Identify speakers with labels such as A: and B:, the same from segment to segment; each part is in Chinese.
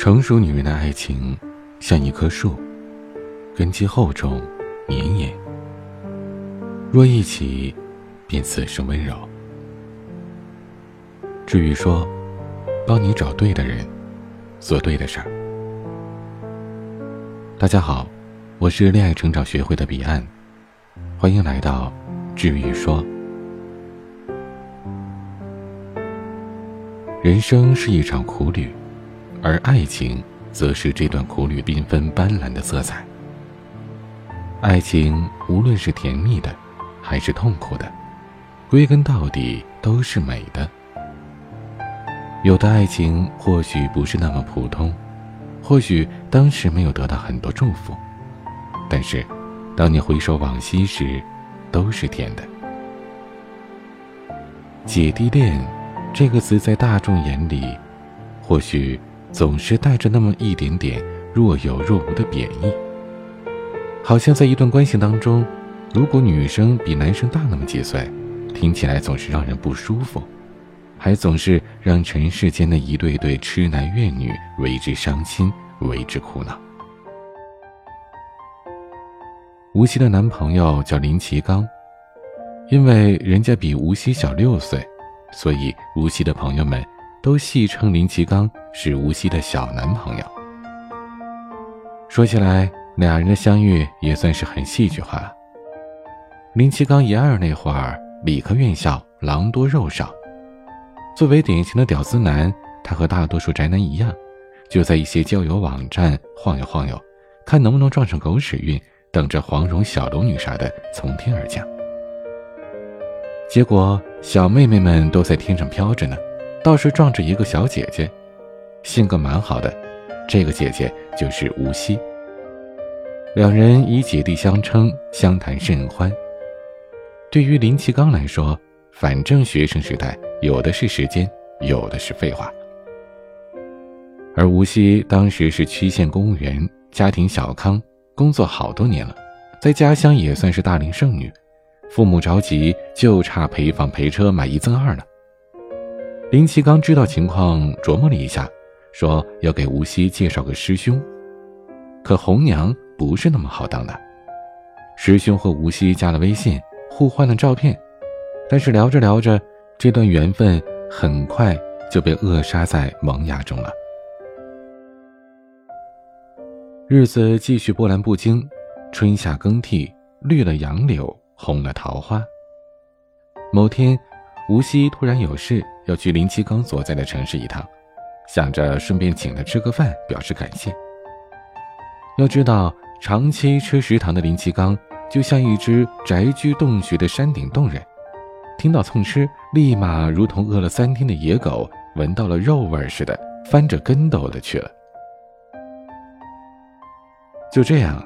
A: 成熟女人的爱情，像一棵树，根基厚重、绵延。若一起，便此生温柔。至于说，帮你找对的人，做对的事儿。大家好，我是恋爱成长学会的彼岸，欢迎来到治愈说。人生是一场苦旅。而爱情，则是这段苦旅缤纷斑斓的色彩。爱情无论是甜蜜的，还是痛苦的，归根到底都是美的。有的爱情或许不是那么普通，或许当时没有得到很多祝福，但是，当你回首往昔时，都是甜的。姐弟恋，这个词在大众眼里，或许。总是带着那么一点点若有若无的贬义，好像在一段关系当中，如果女生比男生大那么几岁，听起来总是让人不舒服，还总是让尘世间的一对对痴男怨女为之伤心，为之苦恼。无锡的男朋友叫林奇刚，因为人家比无锡小六岁，所以无锡的朋友们。都戏称林奇刚是无锡的小男朋友。说起来，俩人的相遇也算是很戏剧化了。林奇刚研二那会儿，理科院校狼多肉少，作为典型的屌丝男，他和大多数宅男一样，就在一些交友网站晃悠晃悠，看能不能撞上狗屎运，等着黄蓉、小龙女啥的从天而降。结果小妹妹们都在天上飘着呢。倒是撞着一个小姐姐，性格蛮好的，这个姐姐就是吴曦。两人以姐弟相称，相谈甚欢。对于林奇刚来说，反正学生时代有的是时间，有的是废话。而吴曦当时是区县公务员，家庭小康，工作好多年了，在家乡也算是大龄剩女，父母着急，就差陪房陪车买一赠二了。林奇刚知道情况，琢磨了一下，说要给吴曦介绍个师兄。可红娘不是那么好当的。师兄和吴曦加了微信，互换了照片，但是聊着聊着，这段缘分很快就被扼杀在萌芽中了。日子继续波澜不惊，春夏更替，绿了杨柳，红了桃花。某天。吴曦突然有事要去林奇刚所在的城市一趟，想着顺便请他吃个饭表示感谢。要知道，长期吃食堂的林奇刚就像一只宅居洞穴的山顶洞人，听到蹭吃，立马如同饿了三天的野狗闻到了肉味似的，翻着跟斗的去了。就这样，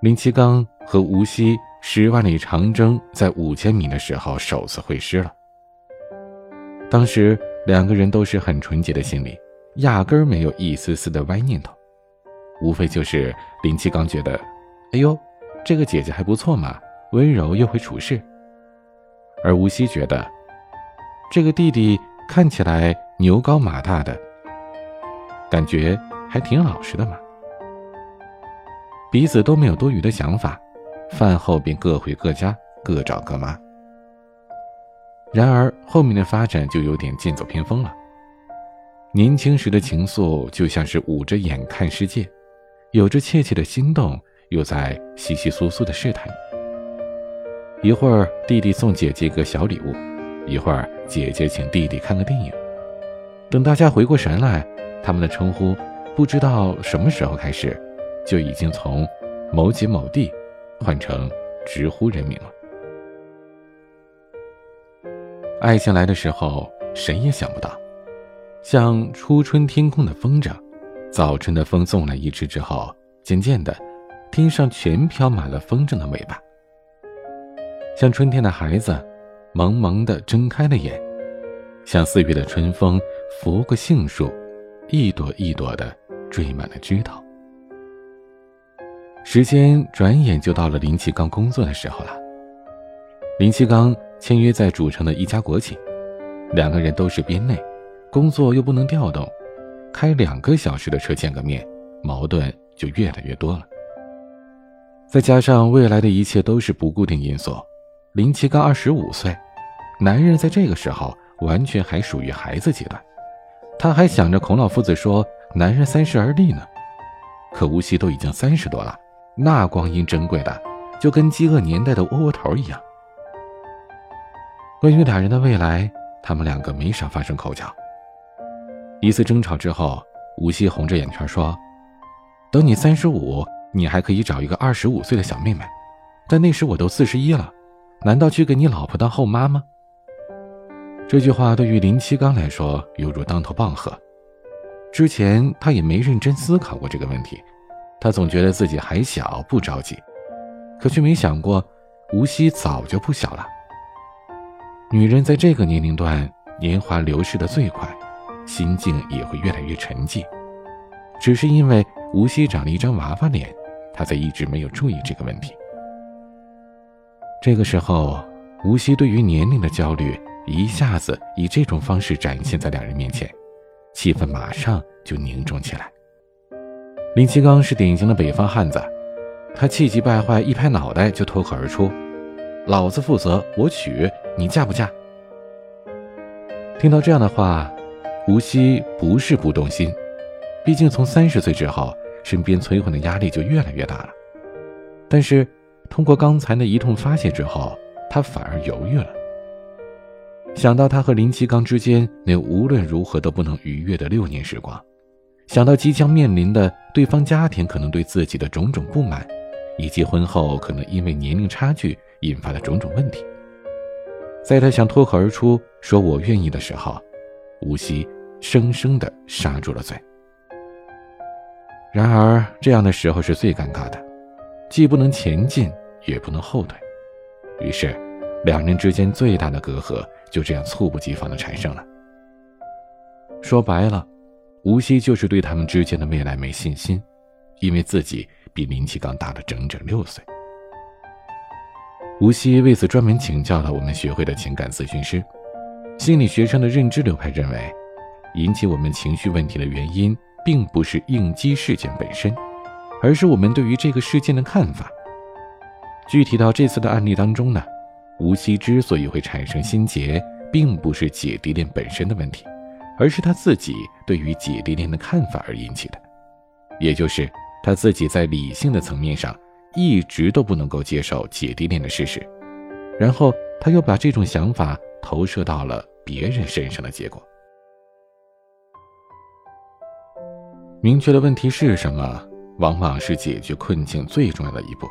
A: 林奇刚和无锡十万里长征在五千米的时候首次会师了。当时两个人都是很纯洁的心理，压根儿没有一丝丝的歪念头，无非就是林七刚觉得，哎呦，这个姐姐还不错嘛，温柔又会处事；而吴曦觉得，这个弟弟看起来牛高马大的，感觉还挺老实的嘛。彼此都没有多余的想法，饭后便各回各家，各找各妈。然而后面的发展就有点剑走偏锋了。年轻时的情愫就像是捂着眼看世界，有着怯怯的心动，又在窸窸窣窣的试探。一会儿弟弟送姐姐一个小礼物，一会儿姐姐请弟弟看个电影。等大家回过神来，他们的称呼不知道什么时候开始，就已经从某姐某弟换成直呼人名了。爱情来的时候，谁也想不到，像初春天空的风筝，早春的风送来一只之后，渐渐的，天上全飘满了风筝的尾巴。像春天的孩子，萌萌的睁开了眼，像四月的春风拂过杏树，一朵一朵的缀满了枝头。时间转眼就到了林奇刚工作的时候了。林奇刚。签约在主城的一家国企，两个人都是编内，工作又不能调动，开两个小时的车见个面，矛盾就越来越多了。再加上未来的一切都是不固定因素，林奇刚二十五岁，男人在这个时候完全还属于孩子阶段，他还想着孔老夫子说“男人三十而立”呢，可吴锡都已经三十多了，那光阴珍贵的，就跟饥饿年代的窝窝头一样。关于俩人的未来，他们两个没少发生口角。一次争吵之后，吴曦红着眼圈说：“等你三十五，你还可以找一个二十五岁的小妹妹，但那时我都四十一了，难道去给你老婆当后妈吗？”这句话对于林七刚来说犹如当头棒喝。之前他也没认真思考过这个问题，他总觉得自己还小，不着急，可却没想过吴曦早就不小了。女人在这个年龄段，年华流逝的最快，心境也会越来越沉寂。只是因为吴曦长了一张娃娃脸，她才一直没有注意这个问题。这个时候，吴曦对于年龄的焦虑一下子以这种方式展现在两人面前，气氛马上就凝重起来。林七刚是典型的北方汉子，他气急败坏，一拍脑袋就脱口而出。老子负责，我娶你，嫁不嫁？听到这样的话，吴曦不是不动心，毕竟从三十岁之后，身边催婚的压力就越来越大了。但是，通过刚才那一通发泄之后，他反而犹豫了。想到他和林奇刚之间那无论如何都不能逾越的六年时光，想到即将面临的对方家庭可能对自己的种种不满，以及婚后可能因为年龄差距。引发的种种问题，在他想脱口而出说“我愿意”的时候，吴曦生生的刹住了嘴。然而，这样的时候是最尴尬的，既不能前进，也不能后退。于是，两人之间最大的隔阂就这样猝不及防的产生了。说白了，吴曦就是对他们之间的未来没信心，因为自己比林启刚大了整整六岁。吴曦为此专门请教了我们学会的情感咨询师。心理学上的认知流派认为，引起我们情绪问题的原因，并不是应激事件本身，而是我们对于这个事件的看法。具体到这次的案例当中呢，吴曦之所以会产生心结，并不是姐弟恋本身的问题，而是他自己对于姐弟恋的看法而引起的，也就是他自己在理性的层面上。一直都不能够接受姐弟恋的事实，然后他又把这种想法投射到了别人身上的结果。明确的问题是什么，往往是解决困境最重要的一步。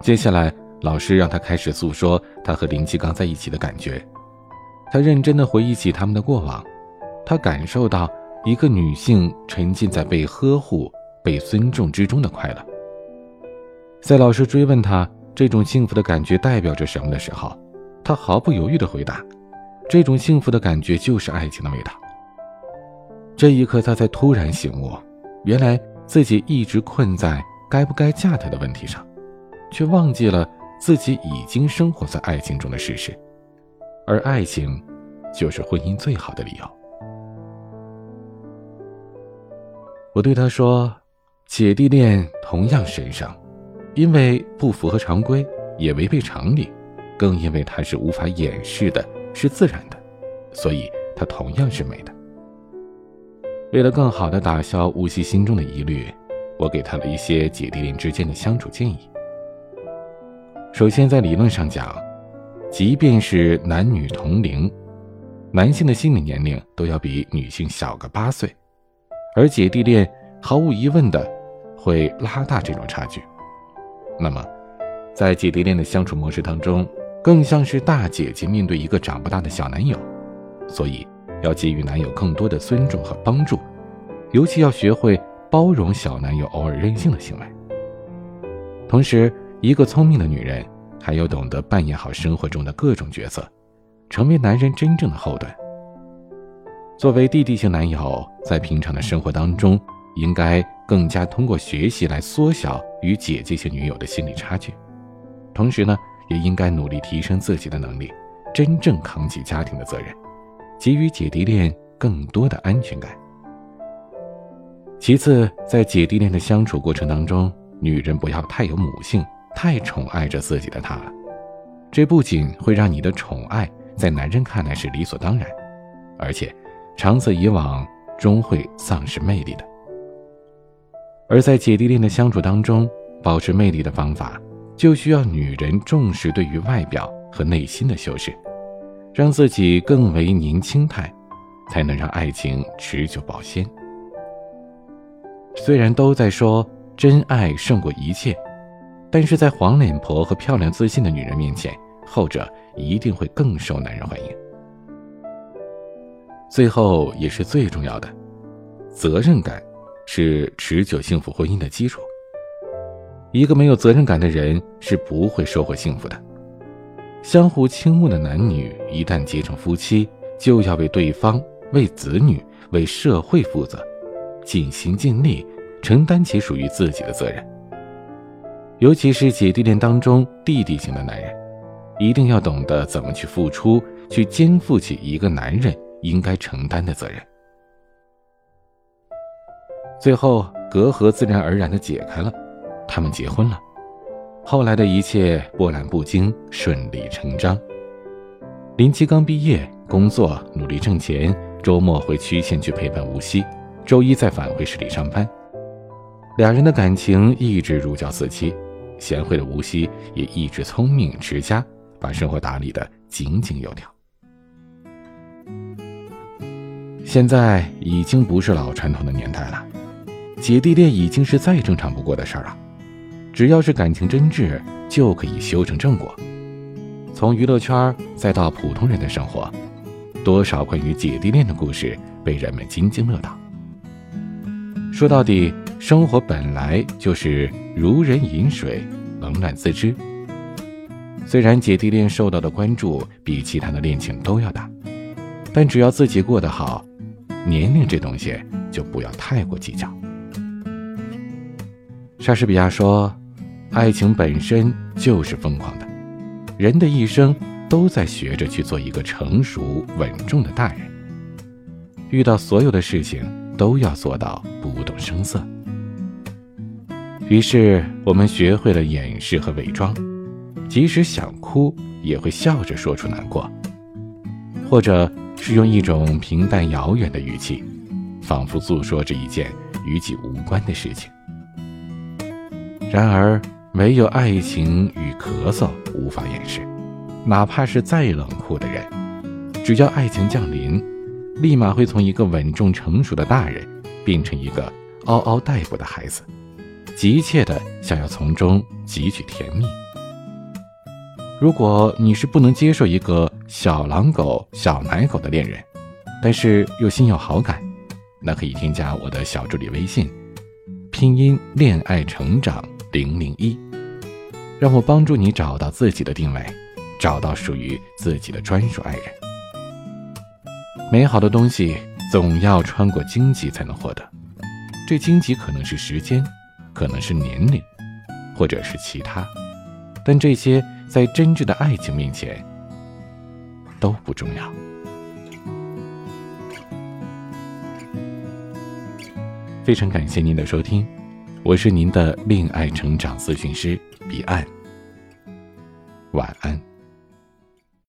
A: 接下来，老师让他开始诉说他和林继刚在一起的感觉。他认真的回忆起他们的过往，他感受到一个女性沉浸在被呵护、被尊重之中的快乐。在老师追问他这种幸福的感觉代表着什么的时候，他毫不犹豫地回答：“这种幸福的感觉就是爱情的味道。”这一刻，他才突然醒悟，原来自己一直困在该不该嫁他的问题上，却忘记了自己已经生活在爱情中的事实，而爱情就是婚姻最好的理由。我对他说：“姐弟恋同样神圣。”因为不符合常规，也违背常理，更因为它是无法掩饰的，是自然的，所以它同样是美的。为了更好的打消吴曦心中的疑虑，我给他了一些姐弟恋之间的相处建议。首先，在理论上讲，即便是男女同龄，男性的心理年龄都要比女性小个八岁，而姐弟恋毫无疑问的会拉大这种差距。那么，在姐弟恋的相处模式当中，更像是大姐姐面对一个长不大的小男友，所以要给予男友更多的尊重和帮助，尤其要学会包容小男友偶尔任性的行为。同时，一个聪明的女人还要懂得扮演好生活中的各种角色，成为男人真正的后盾。作为弟弟型男友，在平常的生活当中，应该更加通过学习来缩小。与姐姐型女友的心理差距，同时呢，也应该努力提升自己的能力，真正扛起家庭的责任，给予姐弟恋更多的安全感。其次，在姐弟恋的相处过程当中，女人不要太有母性，太宠爱着自己的他了。这不仅会让你的宠爱在男人看来是理所当然，而且长此以往终会丧失魅力的。而在姐弟恋的相处当中，保持魅力的方法，就需要女人重视对于外表和内心的修饰，让自己更为年轻态，才能让爱情持久保鲜。虽然都在说真爱胜过一切，但是在黄脸婆和漂亮自信的女人面前，后者一定会更受男人欢迎。最后也是最重要的，责任感。是持久幸福婚姻的基础。一个没有责任感的人是不会收获幸福的。相互倾慕的男女一旦结成夫妻，就要为对方、为子女、为社会负责，尽心尽力承担起属于自己的责任。尤其是姐弟恋当中弟弟型的男人，一定要懂得怎么去付出，去肩负起一个男人应该承担的责任。最后，隔阂自然而然的解开了，他们结婚了。后来的一切波澜不惊，顺理成章。林七刚毕业，工作，努力挣钱，周末回区县去陪伴吴曦，周一再返回市里上班。两人的感情一直如胶似漆，贤惠的吴曦也一直聪明持家，把生活打理的井井有条。现在已经不是老传统的年代了。姐弟恋已经是再正常不过的事儿了，只要是感情真挚，就可以修成正果。从娱乐圈再到普通人的生活，多少关于姐弟恋的故事被人们津津乐道。说到底，生活本来就是如人饮水，冷暖自知。虽然姐弟恋受到的关注比其他的恋情都要大，但只要自己过得好，年龄这东西就不要太过计较。莎士比亚说：“爱情本身就是疯狂的，人的一生都在学着去做一个成熟稳重的大人。遇到所有的事情都要做到不动声色。于是我们学会了掩饰和伪装，即使想哭也会笑着说出难过，或者是用一种平淡遥远的语气，仿佛诉说着一件与己无关的事情。”然而，唯有爱情与咳嗽无法掩饰，哪怕是再冷酷的人，只要爱情降临，立马会从一个稳重成熟的大人，变成一个嗷嗷待哺的孩子，急切的想要从中汲取甜蜜。如果你是不能接受一个小狼狗、小奶狗的恋人，但是又心有好感，那可以添加我的小助理微信，拼音恋爱成长。零零一，让我帮助你找到自己的定位，找到属于自己的专属爱人。美好的东西总要穿过荆棘才能获得，这荆棘可能是时间，可能是年龄，或者是其他，但这些在真挚的爱情面前都不重要。非常感谢您的收听。我是您的恋爱成长咨询师彼岸，晚安。